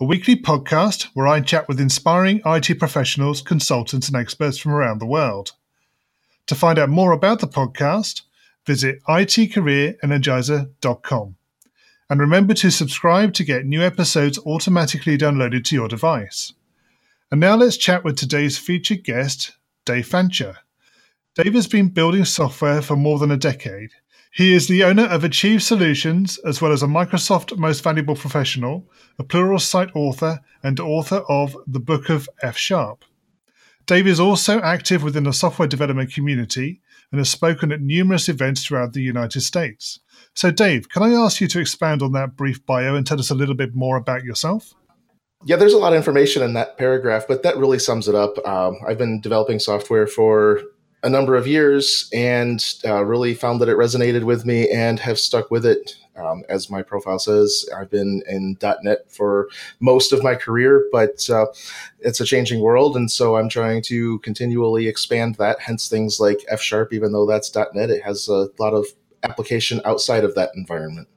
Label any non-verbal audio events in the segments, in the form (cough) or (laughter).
a weekly podcast where I chat with inspiring IT professionals, consultants, and experts from around the world. To find out more about the podcast, visit itcareerenergizer.com. And remember to subscribe to get new episodes automatically downloaded to your device. And now let's chat with today's featured guest, Dave Fancher. Dave has been building software for more than a decade he is the owner of Achieve Solutions, as well as a Microsoft Most Valuable Professional, a Pluralsight author, and author of The Book of F Sharp. Dave is also active within the software development community and has spoken at numerous events throughout the United States. So, Dave, can I ask you to expand on that brief bio and tell us a little bit more about yourself? Yeah, there's a lot of information in that paragraph, but that really sums it up. Um, I've been developing software for a number of years and uh, really found that it resonated with me and have stuck with it. Um, as my profile says, I've been in .NET for most of my career, but uh, it's a changing world, and so I'm trying to continually expand that. Hence, things like F Sharp, even though that's .NET, it has a lot of application outside of that environment.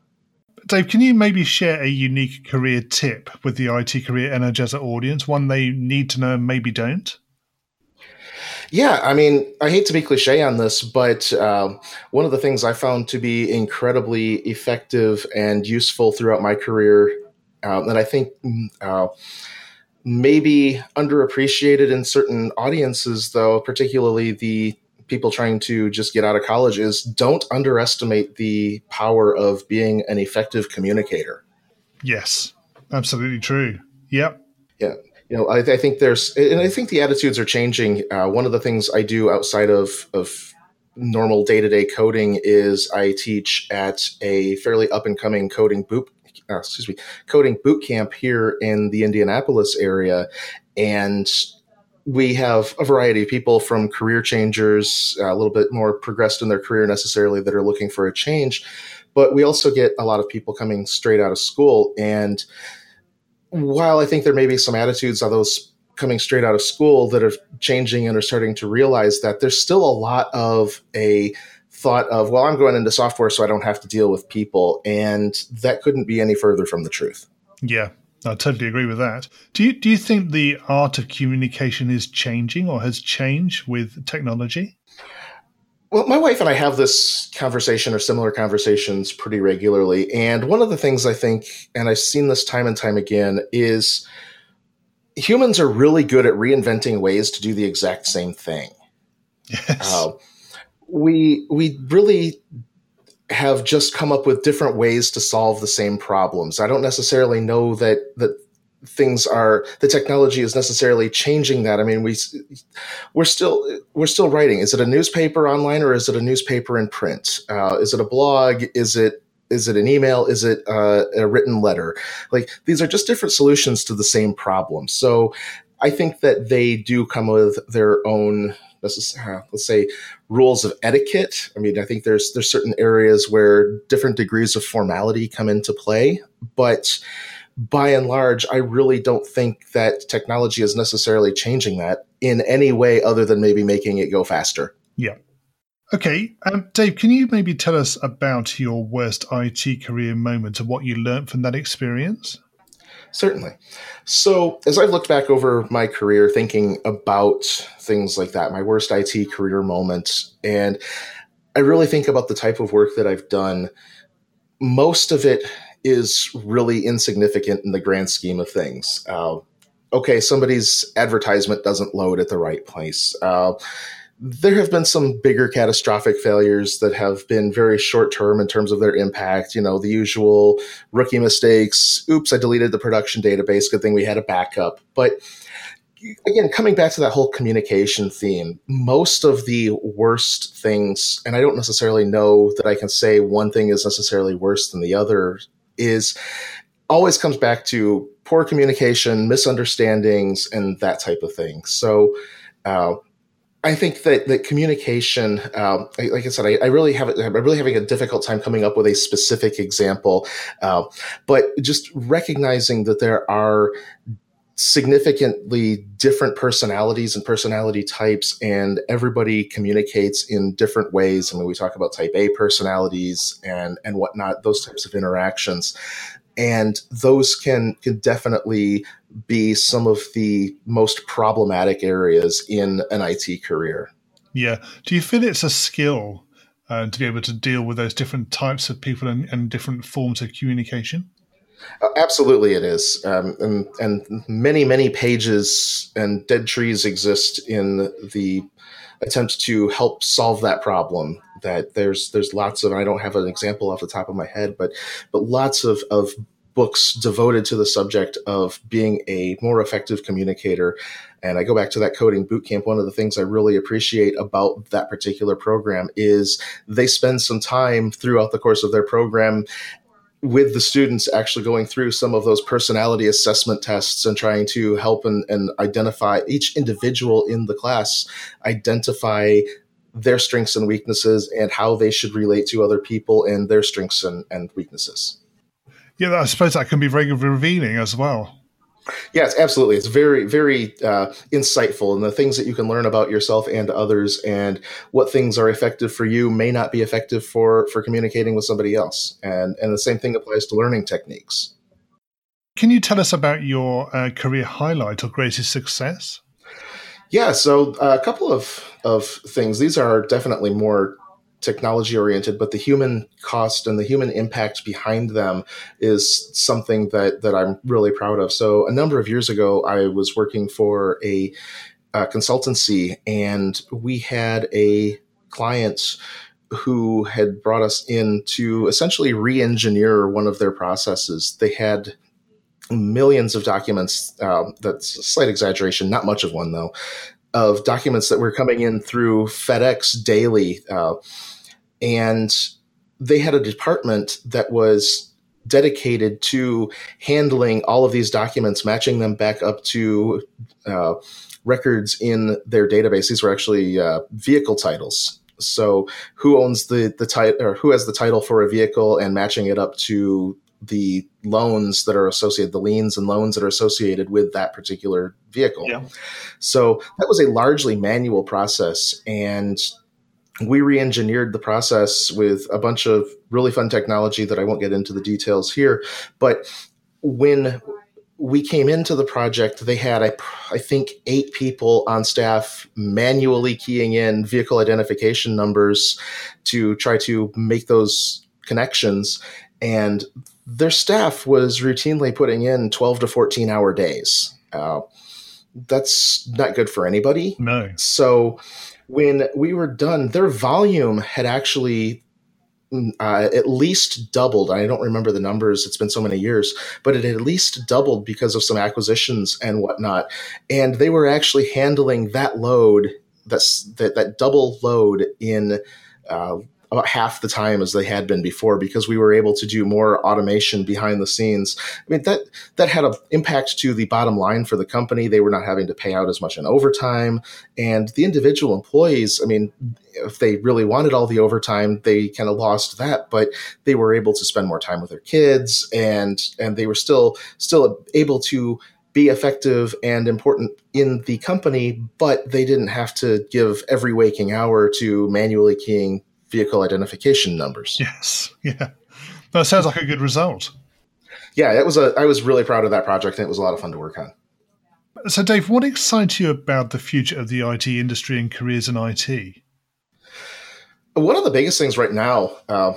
Dave, can you maybe share a unique career tip with the IT Career Energizer audience, one they need to know and maybe don't? Yeah, I mean, I hate to be cliche on this, but uh, one of the things I found to be incredibly effective and useful throughout my career, um, and I think mm, uh, maybe underappreciated in certain audiences, though, particularly the people trying to just get out of college, is don't underestimate the power of being an effective communicator. Yes, absolutely true. Yep. Yeah you know, I, I, think there's, and I think the attitudes are changing. Uh, one of the things I do outside of of normal day to day coding is I teach at a fairly up and coming coding boot, uh, excuse me, coding boot camp here in the Indianapolis area, and we have a variety of people from career changers, uh, a little bit more progressed in their career necessarily, that are looking for a change. But we also get a lot of people coming straight out of school and while I think there may be some attitudes of those coming straight out of school that are changing and are starting to realize that there's still a lot of a thought of, well, I'm going into software so I don't have to deal with people. And that couldn't be any further from the truth. Yeah, I totally agree with that. Do you, do you think the art of communication is changing or has changed with technology? Well, my wife and I have this conversation or similar conversations pretty regularly. And one of the things I think, and I've seen this time and time again, is humans are really good at reinventing ways to do the exact same thing. Yes. Uh, we we really have just come up with different ways to solve the same problems. I don't necessarily know that that things are the technology is necessarily changing that. I mean we we're still we're still writing. Is it a newspaper online or is it a newspaper in print? Uh, is it a blog? Is it is it an email? Is it uh, a written letter? Like these are just different solutions to the same problem. So i think that they do come with their own let's say rules of etiquette. I mean i think there's there's certain areas where different degrees of formality come into play but by and large, I really don't think that technology is necessarily changing that in any way other than maybe making it go faster. Yeah. Okay, um, Dave, can you maybe tell us about your worst IT career moment and what you learned from that experience? Certainly. So, as I've looked back over my career thinking about things like that, my worst IT career moment, and I really think about the type of work that I've done, most of it is really insignificant in the grand scheme of things. Uh, okay, somebody's advertisement doesn't load at the right place. Uh, there have been some bigger catastrophic failures that have been very short term in terms of their impact. You know, the usual rookie mistakes. Oops, I deleted the production database. Good thing we had a backup. But again, coming back to that whole communication theme, most of the worst things, and I don't necessarily know that I can say one thing is necessarily worse than the other is always comes back to poor communication, misunderstandings, and that type of thing. So, uh, I think that that communication, um, like I said, I, I, really have I'm really having a difficult time coming up with a specific example, uh, but just recognizing that there are significantly different personalities and personality types, and everybody communicates in different ways. I mean, we talk about type A personalities and and whatnot, those types of interactions and those can can definitely be some of the most problematic areas in an IT career. Yeah. Do you feel it's a skill uh, to be able to deal with those different types of people and, and different forms of communication? Uh, absolutely, it is, um, and and many many pages and dead trees exist in the attempt to help solve that problem that there's there's lots of I don't have an example off the top of my head, but but lots of of books devoted to the subject of being a more effective communicator. And I go back to that coding bootcamp. One of the things I really appreciate about that particular program is they spend some time throughout the course of their program with the students actually going through some of those personality assessment tests and trying to help and, and identify each individual in the class identify their strengths and weaknesses and how they should relate to other people and their strengths and, and weaknesses. Yeah, I suppose that can be very revealing as well. Yes, absolutely. It's very, very uh, insightful, and the things that you can learn about yourself and others, and what things are effective for you may not be effective for for communicating with somebody else. And and the same thing applies to learning techniques. Can you tell us about your uh, career highlight or greatest success? Yeah, so uh, a couple of of things. These are definitely more technology oriented, but the human cost and the human impact behind them is something that that I'm really proud of. So a number of years ago, I was working for a, a consultancy, and we had a client who had brought us in to essentially re-engineer one of their processes. They had millions of documents. Um, that's a slight exaggeration, not much of one though of documents that were coming in through FedEx daily. Uh, and they had a department that was dedicated to handling all of these documents, matching them back up to uh, records in their database. These were actually uh, vehicle titles. So, who owns the the title, or who has the title for a vehicle, and matching it up to the loans that are associated, the liens and loans that are associated with that particular vehicle. Yeah. So that was a largely manual process, and we re-engineered the process with a bunch of really fun technology that I won't get into the details here. But when we came into the project, they had, I, I think, eight people on staff manually keying in vehicle identification numbers to try to make those connections. And their staff was routinely putting in 12 to 14 hour days. Uh, that's not good for anybody. No. So when we were done, their volume had actually mm, uh, at least doubled. I don't remember the numbers; it's been so many years, but it had at least doubled because of some acquisitions and whatnot. And they were actually handling that load, that's that that double load in uh, about half the time as they had been before because we were able to do more automation behind the scenes. I mean that that had an impact to the bottom line for the company. They were not having to pay out as much in overtime, and the individual employees. I mean, if they really wanted all the overtime, they kind of lost that, but they were able to spend more time with their kids, and and they were still still able to be effective and important in the company, but they didn't have to give every waking hour to manually keying vehicle identification numbers. Yes, yeah, that sounds like a good result. Yeah, it was a. I was really proud of that project, and it was a lot of fun to work on. So, Dave, what excites you about the future of the IT industry and careers in IT? One of the biggest things right now, uh,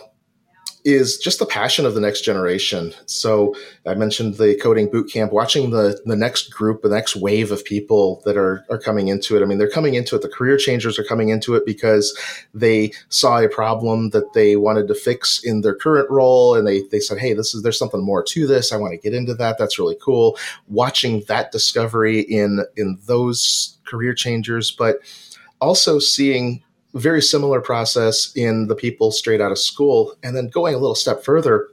is just the passion of the next generation. So I mentioned the coding bootcamp, watching the the next group, the next wave of people that are are coming into it. I mean, they're coming into it. The career changers are coming into it because they saw a problem that they wanted to fix in their current role, and they they said, "Hey, this is there's something more to this. I want to get into that. That's really cool." Watching that discovery in in those career changers, but also seeing very similar process in the people straight out of school. And then going a little step further,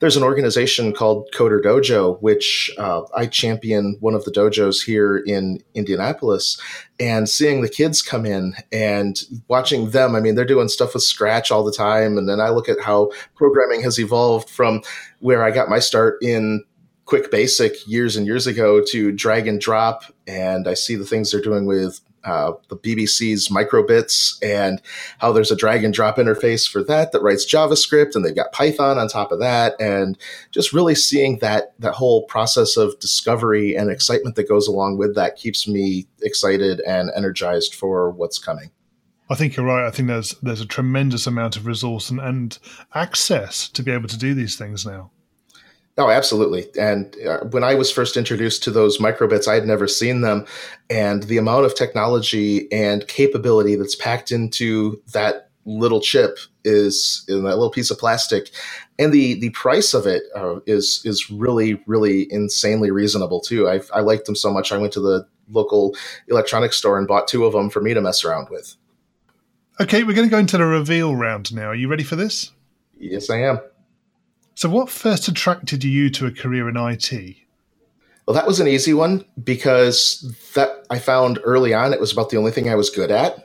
there's an organization called Coder Dojo, which uh, I champion one of the dojos here in Indianapolis. And seeing the kids come in and watching them, I mean, they're doing stuff with Scratch all the time. And then I look at how programming has evolved from where I got my start in quick basic years and years ago to drag and drop and i see the things they're doing with uh, the bbc's microbits and how there's a drag and drop interface for that that writes javascript and they've got python on top of that and just really seeing that that whole process of discovery and excitement that goes along with that keeps me excited and energized for what's coming I think you're right. I think there's there's a tremendous amount of resource and, and access to be able to do these things now. Oh, absolutely. And uh, when I was first introduced to those microbits, I had never seen them. And the amount of technology and capability that's packed into that little chip is in that little piece of plastic. And the, the price of it uh, is is really, really insanely reasonable, too. I, I liked them so much, I went to the local electronics store and bought two of them for me to mess around with. Okay, we're going to go into the reveal round now. Are you ready for this? Yes, I am. So, what first attracted you to a career in IT? Well, that was an easy one because that I found early on it was about the only thing I was good at.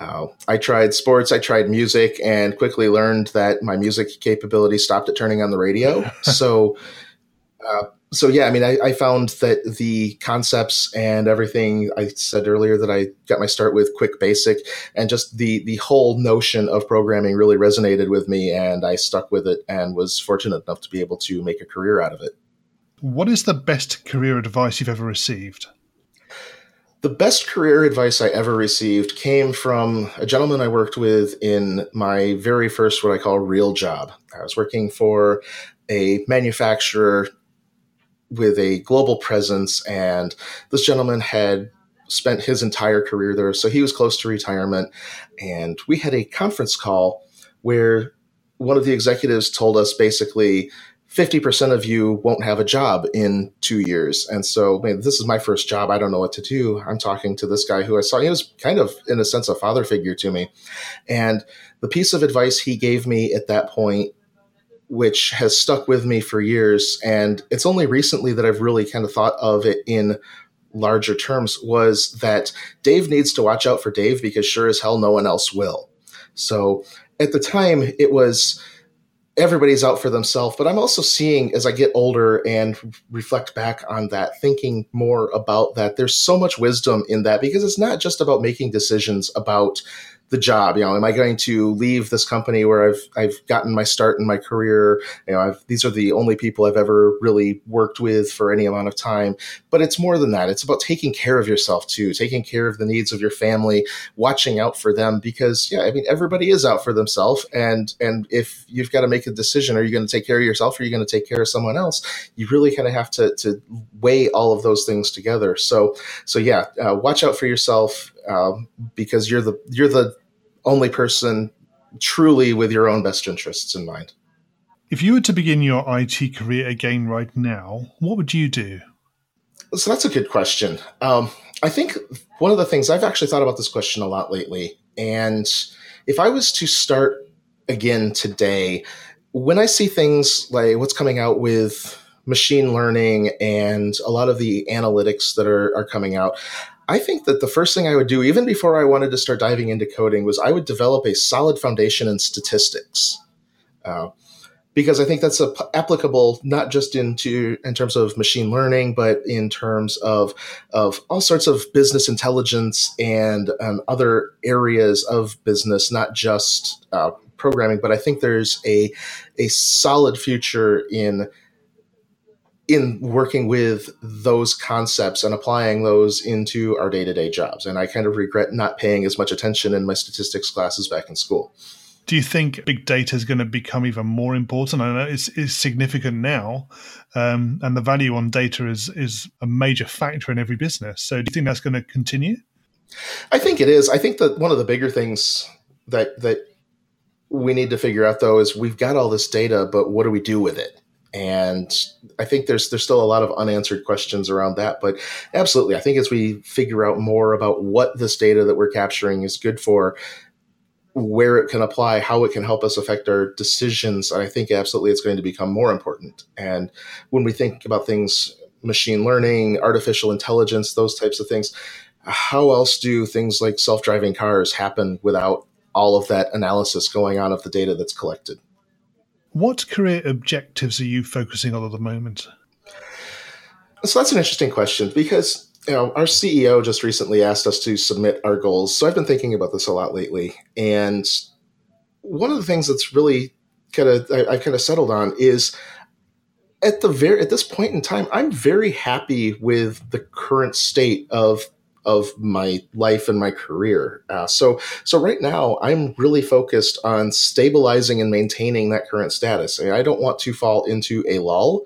Uh, I tried sports, I tried music, and quickly learned that my music capability stopped at turning on the radio. (laughs) so, uh, so yeah, I mean, I, I, found that the concepts and everything I said earlier that I got my start with Quick Basic, and just the the whole notion of programming really resonated with me, and I stuck with it, and was fortunate enough to be able to make a career out of it. What is the best career advice you've ever received? The best career advice I ever received came from a gentleman I worked with in my very first, what I call real job. I was working for a manufacturer with a global presence. And this gentleman had spent his entire career there. So he was close to retirement. And we had a conference call where one of the executives told us basically 50% of you won't have a job in two years. And so, man, this is my first job. I don't know what to do. I'm talking to this guy who I saw. He was kind of, in a sense, a father figure to me. And the piece of advice he gave me at that point which has stuck with me for years. And it's only recently that I've really kind of thought of it in larger terms was that Dave needs to watch out for Dave because sure as hell no one else will. So at the time, it was everybody's out for themselves. But I'm also seeing as I get older and reflect back on that, thinking more about that, there's so much wisdom in that because it's not just about making decisions about the job. You know, am I going to leave this company where I've I've gotten my start in my career? You know, I've, these are the only people I've ever really worked with for any amount of time. But it's more than that. It's about taking care of yourself too, taking care of the needs of your family, watching out for them. Because yeah, I mean, everybody is out for themselves, and and if you've got to make a decision, are you going to take care of yourself, or are you going to take care of someone else? You really kind of have to to weigh all of those things together. So so yeah, uh, watch out for yourself um, because you're the you're the only person truly with your own best interests in mind. If you were to begin your IT career again right now, what would you do? So that's a good question. Um, I think one of the things I've actually thought about this question a lot lately, and if I was to start again today, when I see things like what's coming out with machine learning and a lot of the analytics that are, are coming out, I think that the first thing I would do, even before I wanted to start diving into coding, was I would develop a solid foundation in statistics. Uh, because I think that's applicable not just into in terms of machine learning, but in terms of of all sorts of business intelligence and um, other areas of business, not just uh, programming. But I think there's a a solid future in in working with those concepts and applying those into our day-to-day jobs and i kind of regret not paying as much attention in my statistics classes back in school do you think big data is going to become even more important? I know it's, it's significant now, um, and the value on data is is a major factor in every business. So, do you think that's going to continue? I think it is. I think that one of the bigger things that that we need to figure out though is we've got all this data, but what do we do with it? And I think there's there's still a lot of unanswered questions around that. But absolutely, I think as we figure out more about what this data that we're capturing is good for, where it can apply, how it can help us affect our decisions, I think absolutely it's going to become more important. And when we think about things, machine learning, artificial intelligence, those types of things, how else do things like self driving cars happen without all of that analysis going on of the data that's collected? What career objectives are you focusing on at the moment? So that's an interesting question because you know, our CEO just recently asked us to submit our goals. So I've been thinking about this a lot lately. And one of the things that's really kind of I, I kind of settled on is at the very at this point in time, I'm very happy with the current state of of my life and my career. Uh, so so right now, I'm really focused on stabilizing and maintaining that current status. I, mean, I don't want to fall into a lull.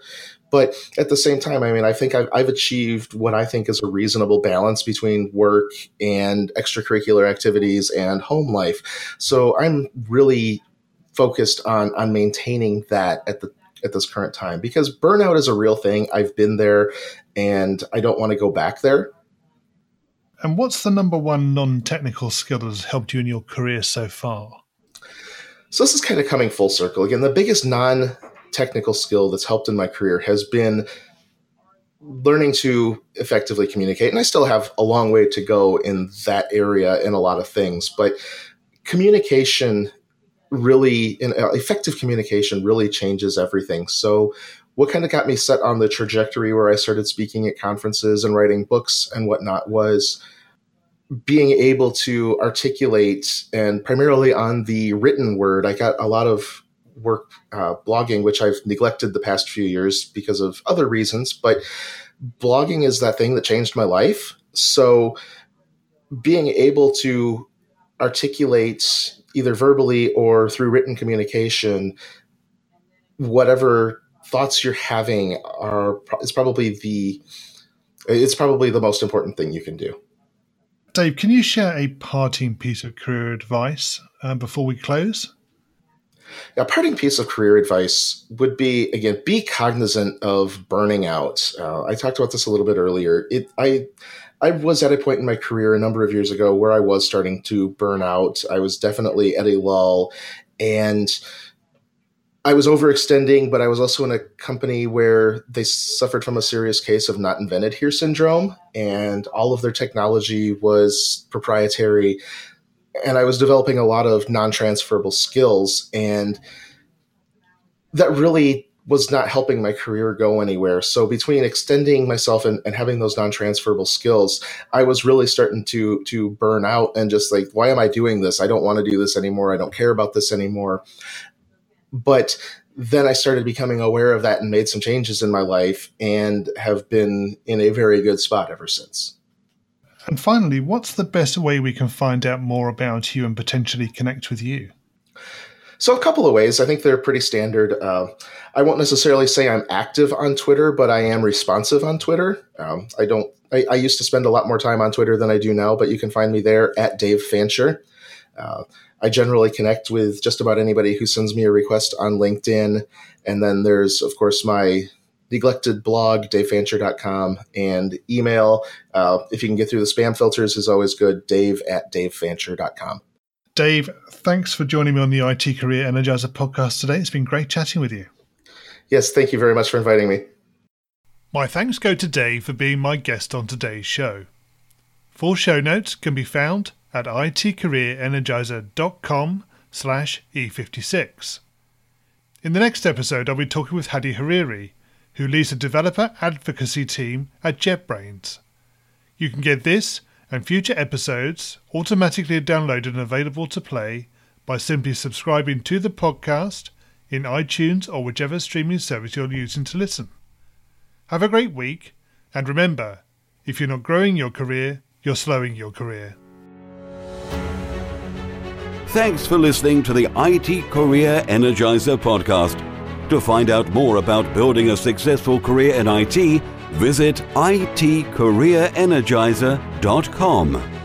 But at the same time, I mean, I think I've, I've achieved what I think is a reasonable balance between work and extracurricular activities and home life. So I'm really focused on on maintaining that at the at this current time because burnout is a real thing. I've been there and I don't want to go back there. And what's the number one non technical skill that has helped you in your career so far? So this is kind of coming full circle. Again, the biggest non technical skill that's helped in my career has been learning to effectively communicate. And I still have a long way to go in that area in a lot of things, but communication really, effective communication really changes everything. So, what kind of got me set on the trajectory where I started speaking at conferences and writing books and whatnot was being able to articulate and primarily on the written word. I got a lot of work uh, blogging, which I've neglected the past few years because of other reasons. But blogging is that thing that changed my life. So being able to articulate either verbally or through written communication whatever thoughts you're having are is probably the it's probably the most important thing you can do. Dave, can you share a parting piece of career advice uh, before we close? A parting piece of career advice would be again be cognizant of burning out. Uh, I talked about this a little bit earlier. It I I was at a point in my career a number of years ago where I was starting to burn out. I was definitely at a lull, and I was overextending, but I was also in a company where they suffered from a serious case of not invented here syndrome, and all of their technology was proprietary and I was developing a lot of non transferable skills, and that really was not helping my career go anywhere. So between extending myself and, and having those non-transferable skills, I was really starting to to burn out and just like, why am I doing this? I don't want to do this anymore. I don't care about this anymore. But then I started becoming aware of that and made some changes in my life and have been in a very good spot ever since. And finally, what's the best way we can find out more about you and potentially connect with you? So, a couple of ways. I think they're pretty standard. Uh, I won't necessarily say I'm active on Twitter, but I am responsive on Twitter. Um, I don't. I, I, used to spend a lot more time on Twitter than I do now, but you can find me there at Dave Fancher. Uh, I generally connect with just about anybody who sends me a request on LinkedIn, and then there's of course my neglected blog, davefancher.com, and email. Uh, if you can get through the spam filters, is always good. Dave at davefancher.com. Dave, thanks for joining me on the IT Career Energizer podcast today. It's been great chatting with you. Yes, thank you very much for inviting me. My thanks go to Dave for being my guest on today's show. Full show notes can be found at itcareerenergizer.com slash E56. In the next episode, I'll be talking with Hadi Hariri, who leads the developer advocacy team at JetBrains. You can get this and future episodes automatically downloaded and available to play by simply subscribing to the podcast in iTunes or whichever streaming service you're using to listen. Have a great week, and remember if you're not growing your career, you're slowing your career. Thanks for listening to the IT Career Energizer podcast. To find out more about building a successful career in IT, visit itcareerenergizer.com.